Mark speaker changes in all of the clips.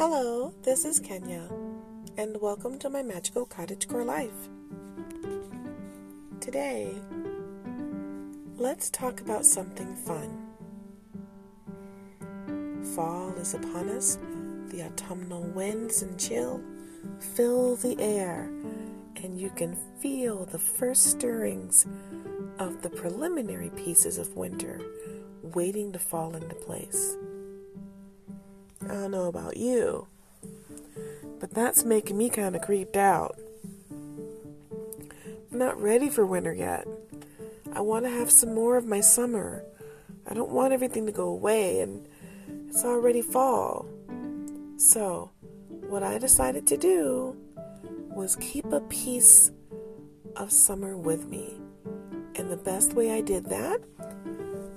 Speaker 1: Hello, this is Kenya, and welcome to my magical cottagecore life. Today, let's talk about something fun. Fall is upon us, the autumnal winds and chill fill the air, and you can feel the first stirrings of the preliminary pieces of winter waiting to fall into place. I don't know about you, but that's making me kind of creeped out. I'm not ready for winter yet. I want to have some more of my summer. I don't want everything to go away, and it's already fall. So, what I decided to do was keep a piece of summer with me. And the best way I did that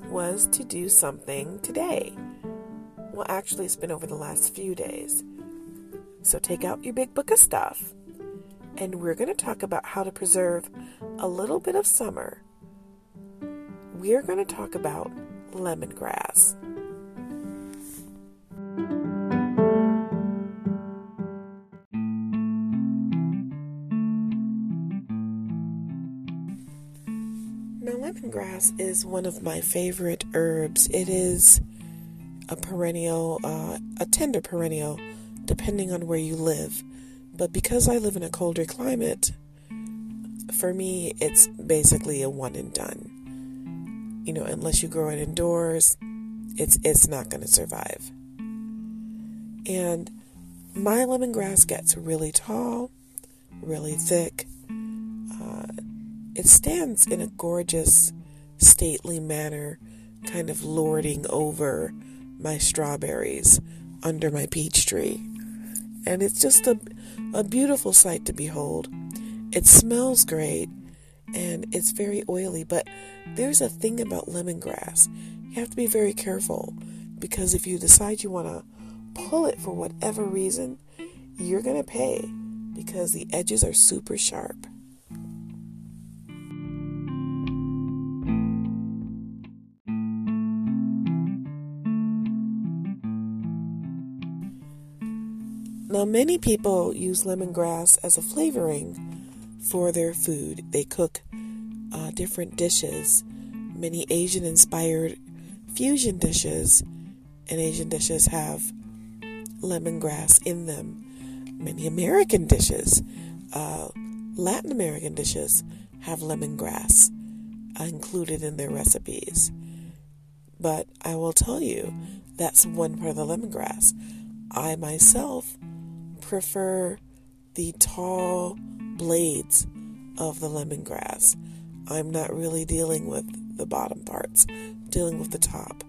Speaker 1: was to do something today. Well, actually, it's been over the last few days. So take out your big book of stuff, and we're going to talk about how to preserve a little bit of summer. We're going to talk about lemongrass. Now, lemongrass is one of my favorite herbs. It is a perennial, uh, a tender perennial, depending on where you live. But because I live in a colder climate, for me, it's basically a one and done. You know, unless you grow it indoors, it's it's not going to survive. And my lemongrass gets really tall, really thick. Uh, it stands in a gorgeous, stately manner, kind of lording over my strawberries under my peach tree. And it's just a, a beautiful sight to behold. It smells great and it's very oily, but there's a thing about lemongrass. You have to be very careful because if you decide you want to pull it for whatever reason, you're going to pay because the edges are super sharp. Now, many people use lemongrass as a flavoring for their food. They cook uh, different dishes, many Asian inspired fusion dishes, and Asian dishes have lemongrass in them. Many American dishes, uh, Latin American dishes, have lemongrass uh, included in their recipes. But I will tell you, that's one part of the lemongrass. I myself prefer the tall blades of the lemongrass. I'm not really dealing with the bottom parts, dealing with the top.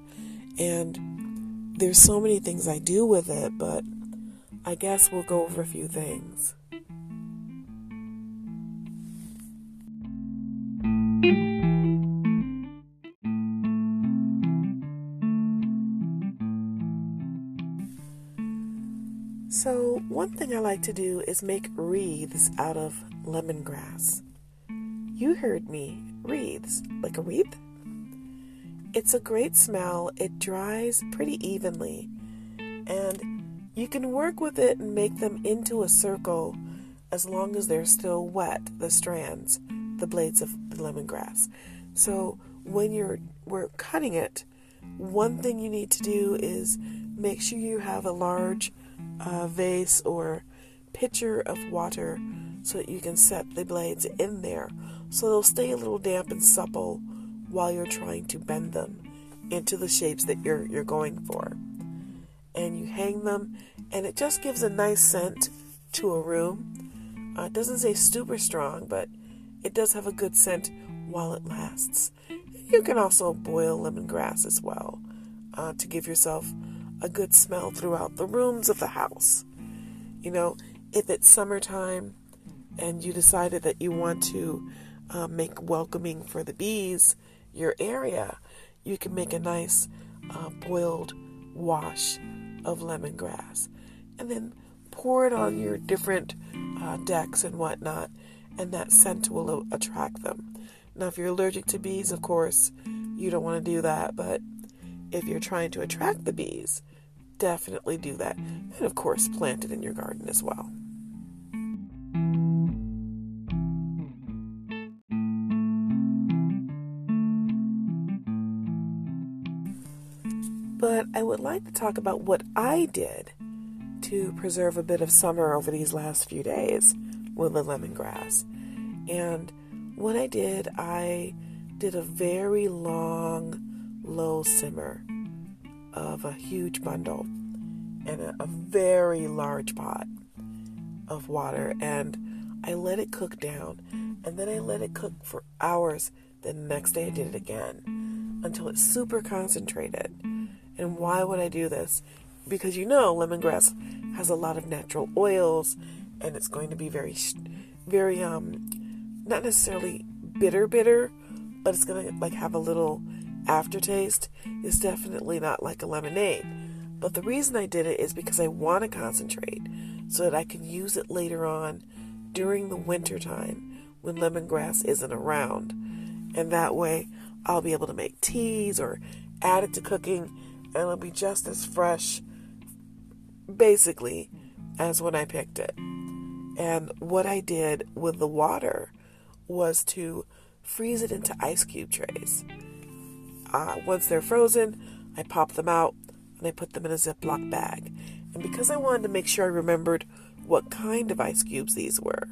Speaker 1: And there's so many things I do with it, but I guess we'll go over a few things. Like to do is make wreaths out of lemongrass. You heard me, wreaths, like a wreath? It's a great smell, it dries pretty evenly, and you can work with it and make them into a circle as long as they're still wet, the strands, the blades of the lemongrass. So, when you're we're cutting it, one thing you need to do is make sure you have a large uh, vase or pitcher of water so that you can set the blades in there so they'll stay a little damp and supple while you're trying to bend them into the shapes that you're you're going for. And you hang them and it just gives a nice scent to a room. Uh, it doesn't say super strong, but it does have a good scent while it lasts. You can also boil lemongrass as well uh, to give yourself a good smell throughout the rooms of the house. You know, if it's summertime and you decided that you want to uh, make welcoming for the bees your area, you can make a nice uh, boiled wash of lemongrass and then pour it on your different uh, decks and whatnot, and that scent will attract them. Now, if you're allergic to bees, of course, you don't want to do that, but if you're trying to attract the bees, definitely do that. And of course, plant it in your garden as well. But I would like to talk about what I did to preserve a bit of summer over these last few days with the lemongrass. And what I did, I did a very long, low simmer of a huge bundle and a, a very large pot of water. And I let it cook down. And then I let it cook for hours. Then the next day I did it again until it's super concentrated. And why would I do this? Because you know lemongrass has a lot of natural oils and it's going to be very very um not necessarily bitter bitter, but it's going to like have a little aftertaste. It's definitely not like a lemonade. But the reason I did it is because I want to concentrate so that I can use it later on during the winter time when lemongrass isn't around. And that way I'll be able to make teas or add it to cooking and it'll be just as fresh basically as when I picked it. And what I did with the water was to freeze it into ice cube trays. Uh, once they're frozen, I pop them out and I put them in a Ziploc bag. And because I wanted to make sure I remembered what kind of ice cubes these were,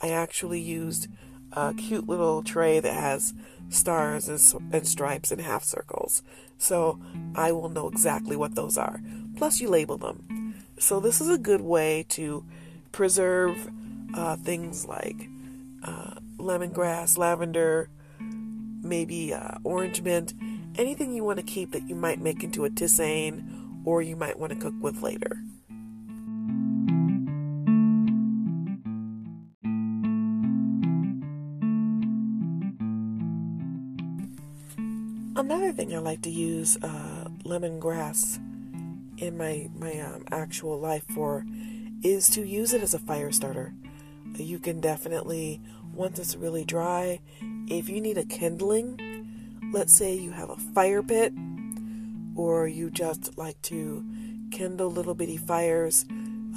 Speaker 1: I actually used a cute little tray that has stars and, and stripes and half circles. So I will know exactly what those are. Plus, you label them. So, this is a good way to preserve uh, things like uh, lemongrass, lavender, maybe uh, orange mint, anything you want to keep that you might make into a tisane or you might want to cook with later. I like to use uh, lemongrass in my my um, actual life for is to use it as a fire starter. You can definitely once it's really dry, if you need a kindling, let's say you have a fire pit or you just like to kindle little bitty fires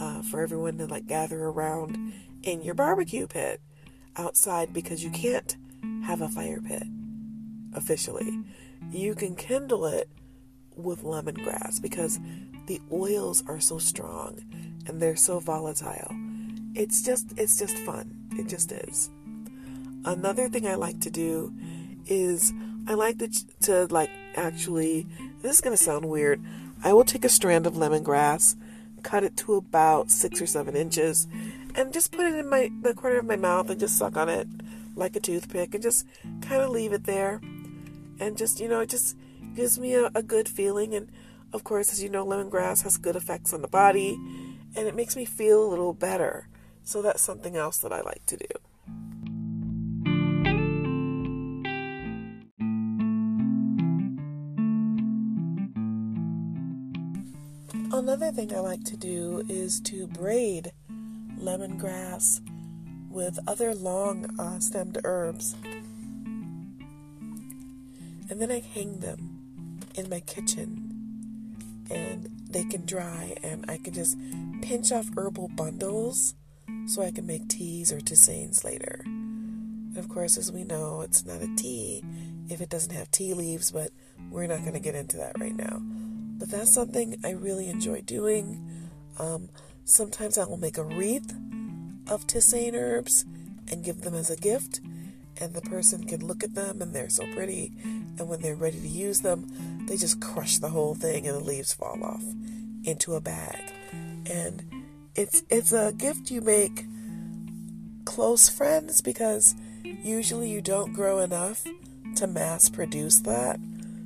Speaker 1: uh, for everyone to like gather around in your barbecue pit outside because you can't have a fire pit officially. You can kindle it with lemongrass because the oils are so strong and they're so volatile. It's just it's just fun. It just is. Another thing I like to do is I like to, to like actually, this is going to sound weird. I will take a strand of lemongrass, cut it to about six or seven inches, and just put it in my the corner of my mouth and just suck on it like a toothpick and just kind of leave it there. And just, you know, it just gives me a, a good feeling. And of course, as you know, lemongrass has good effects on the body and it makes me feel a little better. So that's something else that I like to do. Another thing I like to do is to braid lemongrass with other long uh, stemmed herbs. And then I hang them in my kitchen and they can dry and I can just pinch off herbal bundles so I can make teas or tisanes later. And of course, as we know, it's not a tea if it doesn't have tea leaves, but we're not going to get into that right now. But that's something I really enjoy doing. Um, sometimes I will make a wreath of tisane herbs and give them as a gift, and the person can look at them and they're so pretty. And when they're ready to use them, they just crush the whole thing and the leaves fall off into a bag. And it's it's a gift you make close friends because usually you don't grow enough to mass produce that.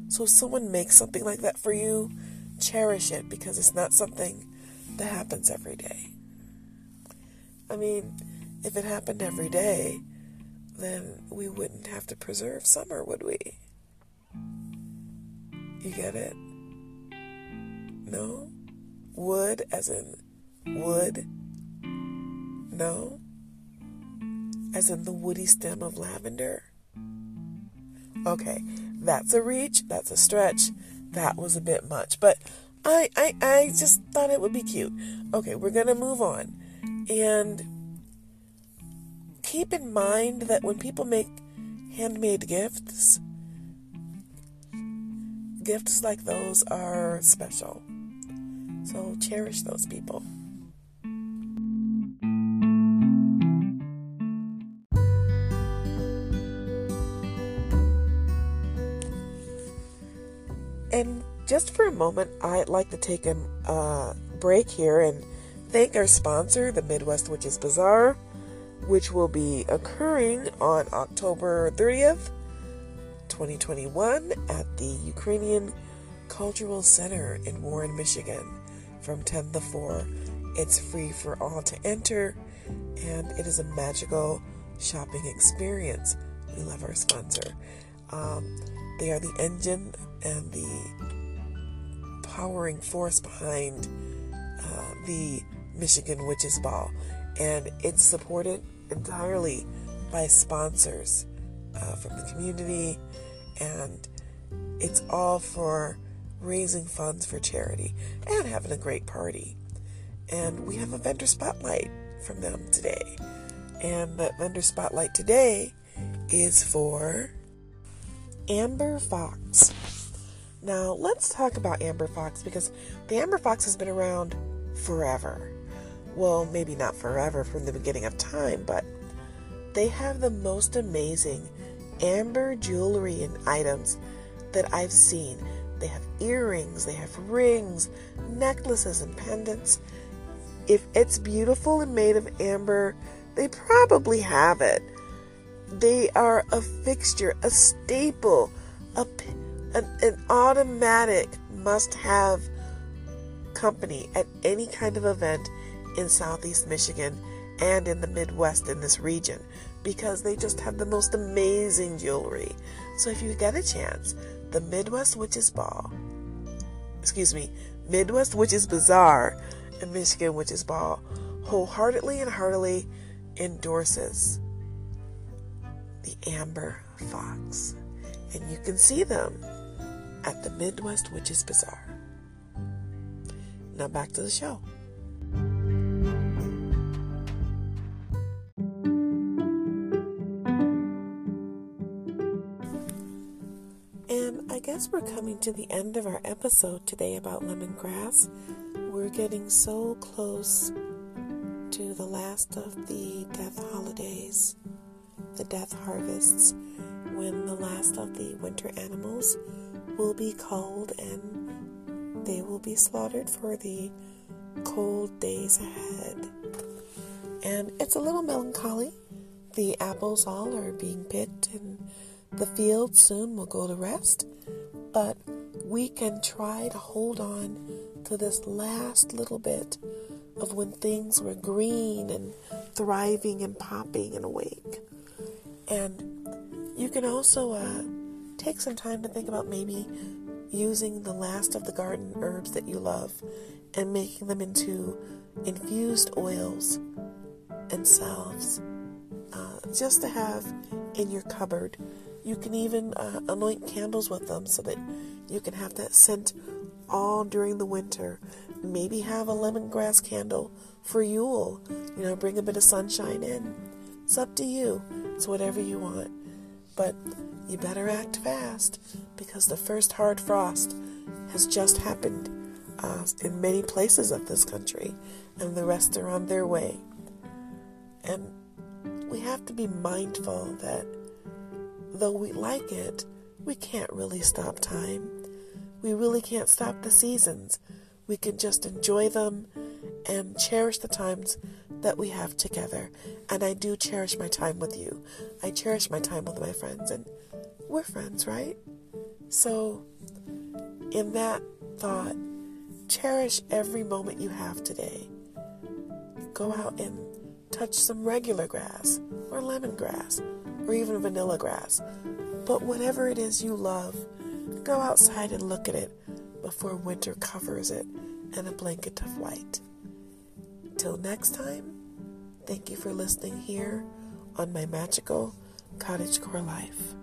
Speaker 1: So if someone makes something like that for you, cherish it because it's not something that happens every day. I mean, if it happened every day, then we wouldn't have to preserve summer, would we? You get it? No? Wood, as in wood? No? As in the woody stem of lavender? Okay, that's a reach, that's a stretch. That was a bit much, but I, I, I just thought it would be cute. Okay, we're to move on. And keep in mind that when people make handmade gifts, gifts like those are special. So cherish those people. And just for a moment, I'd like to take a uh, break here and thank our sponsor, the Midwest Witches Bazaar, which will be occurring on October 30th, 2021, at the Ukrainian Cultural Center in Warren, Michigan, from 10 to 4. It's free for all to enter, and it is a magical shopping experience. We love our sponsor. Um, they are the engine and the powering force behind uh, the Michigan Witches Ball. And it's supported entirely by sponsors uh, from the community, and it's all for raising funds for charity and having a great party. And we have a vendor spotlight from them today. And that vendor spotlight today is for Amber Fox. Now, let's talk about Amber Fox because the Amber Fox has been around forever. Well, maybe not forever from the beginning of time, but they have the most amazing amber jewelry and items that I've seen. They have earrings, they have rings, necklaces, and pendants. If it's beautiful and made of amber, they probably have it. They are a fixture, a staple, a, an, an automatic must have company at any kind of event in Southeast Michigan and in the Midwest in this region because they just have the most amazing jewelry. So if you get a chance, the Midwest Witches Ball, excuse me, Midwest Witches Bazaar and Michigan Witches Ball wholeheartedly and heartily endorses the Amber Fox. And you can see them at the Midwest Witches Bazaar. Now back to the show. Guess we're coming to the end of our episode today about lemongrass. We're getting so close to the last of the death holidays, the death harvests, when the last of the winter animals will be culled and they will be slaughtered for the cold days ahead. And it's a little melancholy. The apples all are being picked and the fields soon will go to rest, but we can try to hold on to this last little bit of when things were green and thriving and popping and awake. And you can also uh, take some time to think about maybe using the last of the garden herbs that you love and making them into infused oils and salves uh, just to have in your cupboard. You can even uh, anoint candles with them so that you can have that scent all during the winter. Maybe have a lemongrass candle for Yule. You know, bring a bit of sunshine in. It's up to you. It's whatever you want. But you better act fast because the first hard frost has just happened uh, in many places of this country, and the rest are on their way. And we have to be mindful that though we like it, we can't really stop time. We really can't stop the seasons. We can just enjoy them and cherish the times that we have together. And I do cherish my time with you. I cherish my time with my friends, and we're friends, right? So, in that thought, cherish every moment you have today. Go out and touch some regular grass, or lemongrass, or even vanilla grass. But whatever it is you love, go outside and look at it before winter covers it in a blanket of white. Till next time, thank you for listening here on my magical cottagecore life.